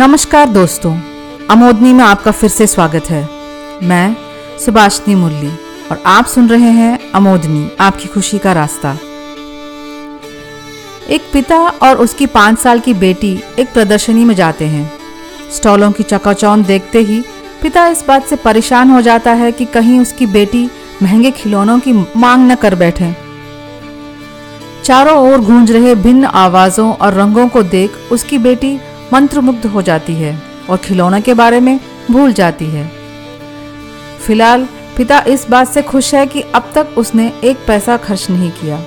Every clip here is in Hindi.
नमस्कार दोस्तों, अमोदनी में आपका फिर से स्वागत है। मैं सुभाषनी मुरली और आप सुन रहे हैं अमोदनी, आपकी खुशी का रास्ता। एक पिता और उसकी पाँच साल की बेटी एक प्रदर्शनी में जाते हैं। स्टॉलों की चकाचौंध देखते ही पिता इस बात से परेशान हो जाता है कि कहीं उसकी बेटी महँगे खिलौनों की मांग न कर बैठे। चारों ओर गूंज रहे भिन्न आवाजों और रंगों को देख उसकी बेटी मंत्रमुग्ध हो जाती है और खिलौनों के बारे में भूल जाती है। फ़िलहाल, पिता इस बात से खुश है कि अब तक उसने एक पैसा खर्च नहीं किया।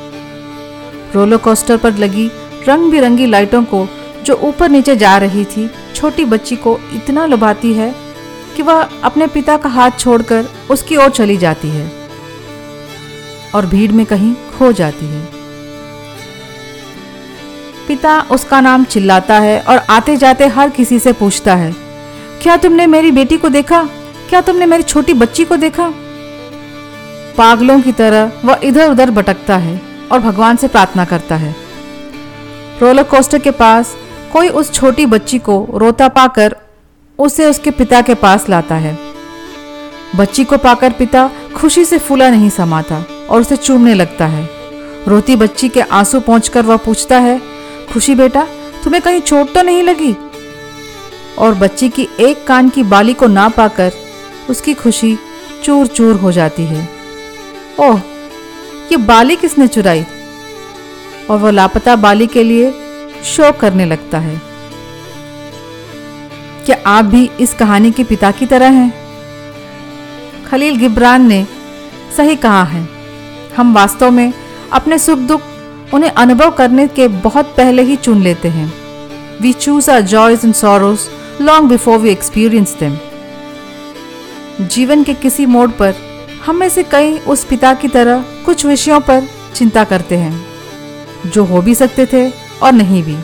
रोलर कोस्टर पर लगी रंग बिरंगी लाइटों को, जो ऊपर नीचे जा रही थी, छोटी बच्ची को इतना लुभाती है कि वह अपने पिता का हाथ छोड़कर उसकी ओर चली जाती है और भीड़ में कहीं खो जाती है। पिता उसका नाम चिल्लाता है और आते जाते हर किसी से पूछता है, क्या तुमने मेरी बेटी को देखा? क्या तुमने मेरी छोटी बच्ची को देखा? पागलों की तरह वह इधर उधर भटकता है और भगवान से प्रार्थना करता है। रोलर कोस्टर के पास कोई उस छोटी बच्ची को रोता पाकर उसे उसके पिता के पास लाता है। बच्ची को पाकर पिता खुशी से फूला नहीं समाता और उसे चूमने लगता है। रोती बच्ची के आँसू पहुंचकर वह पूछता है खुशी बेटा, तुम्हें कहीं चोट तो नहीं लगी? और बच्ची की एक कान की बाली को ना पाकर उसकी खुशी चूर चूर हो जाती है। ओह, ये बाली किसने चुराई? और वह लापता बाली के लिए शोक करने लगता है। क्या आप भी इस कहानी के पिता की तरह हैं? खलील गिब्रान ने सही कहा है। हम वास्तव में अपने सुख दुख उन्हें अनुभव करने के बहुत पहले ही चुन लेते हैं। We choose our joys and sorrows long before we experience them जीवन के किसी मोड़ पर हम में से कई उस पिता की तरह कुछ विषयों पर चिंता करते हैं, जो हो भी सकते थे और नहीं भी।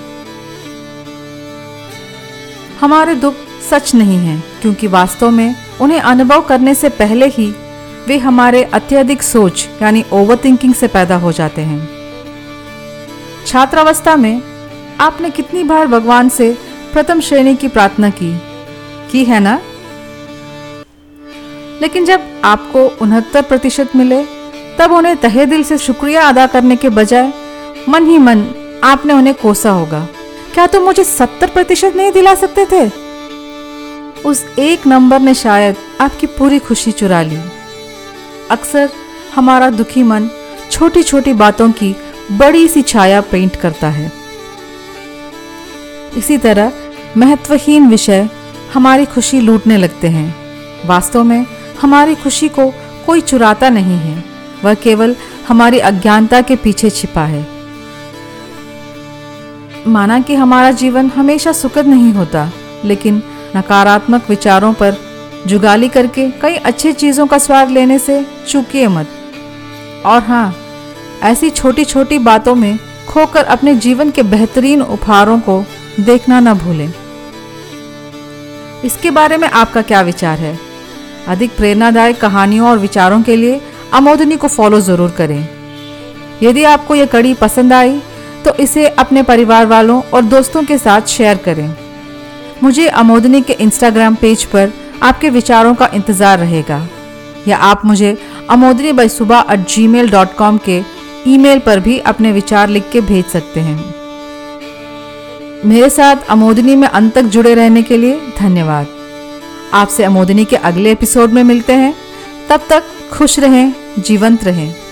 हमारे दुख सच नहीं हैं, क्योंकि वास्तव में उन्हें अनुभव करने से पहले ही वे हमारे अत्यधिक सोच, यानी ओवर थिंकिंग से पैदा हो जाते हैं। छात्रावस्था में आपने कितनी बार भगवान से प्रथम श्रेणी की प्रार्थना की? की है ना? लेकिन जब आपको उनहत्तर प्रतिशत मिले, तब उन्हें तहे दिल से शुक्रिया अदा करने के बजाय मन ही मन आपने उन्हें कोसा होगा। क्या तुम तो मुझे सत्तर प्रतिशत नहीं दिला सकते थे? उस एक नंबर ने शायद आपकी पूरी खुशी चुरा ली। अक्सर हमारा दुखी मन छोटी छोटी बातों की बड़ी सी छाया पेंट करता है। इसी तरह महत्वहीन विषय हमारी खुशी लूटने लगते हैं। वास्तव में हमारी खुशी को कोई चुराता नहीं है, वह केवल हमारी अज्ञानता के पीछे छिपा है। माना कि हमारा जीवन हमेशा सुखद नहीं होता, लेकिन नकारात्मक विचारों पर जुगाली करके कई अच्छी चीज़ों का स्वाद लेने से चूकिए मत। और हाँ ऐसी छोटी छोटी बातों में खोकर अपने जीवन के बेहतरीन उपहारों को देखना न भूलें। इसके बारे में आपका क्या विचार है? अधिक प्रेरणादायक कहानियों और विचारों के लिए अमोदनी को फॉलो ज़रूर करें। यदि आपको ये कड़ी पसंद आई तो इसे अपने परिवार वालों और दोस्तों के साथ शेयर करें। मुझे अमोदनी के इंस्टाग्राम पेज पर आपके विचारों का इंतज़ार रहेगा। या आप मुझे अमोदनी बाई सुबह at gmail dot com के ईमेल पर भी अपने विचार लिख के भेज सकते हैं। मेरे साथ अमोदनी में अंत तक जुड़े रहने के लिए धन्यवाद। आपसे अमोदनी के अगले एपिसोड में मिलते हैं। तब तक खुश रहें, जीवंत रहें।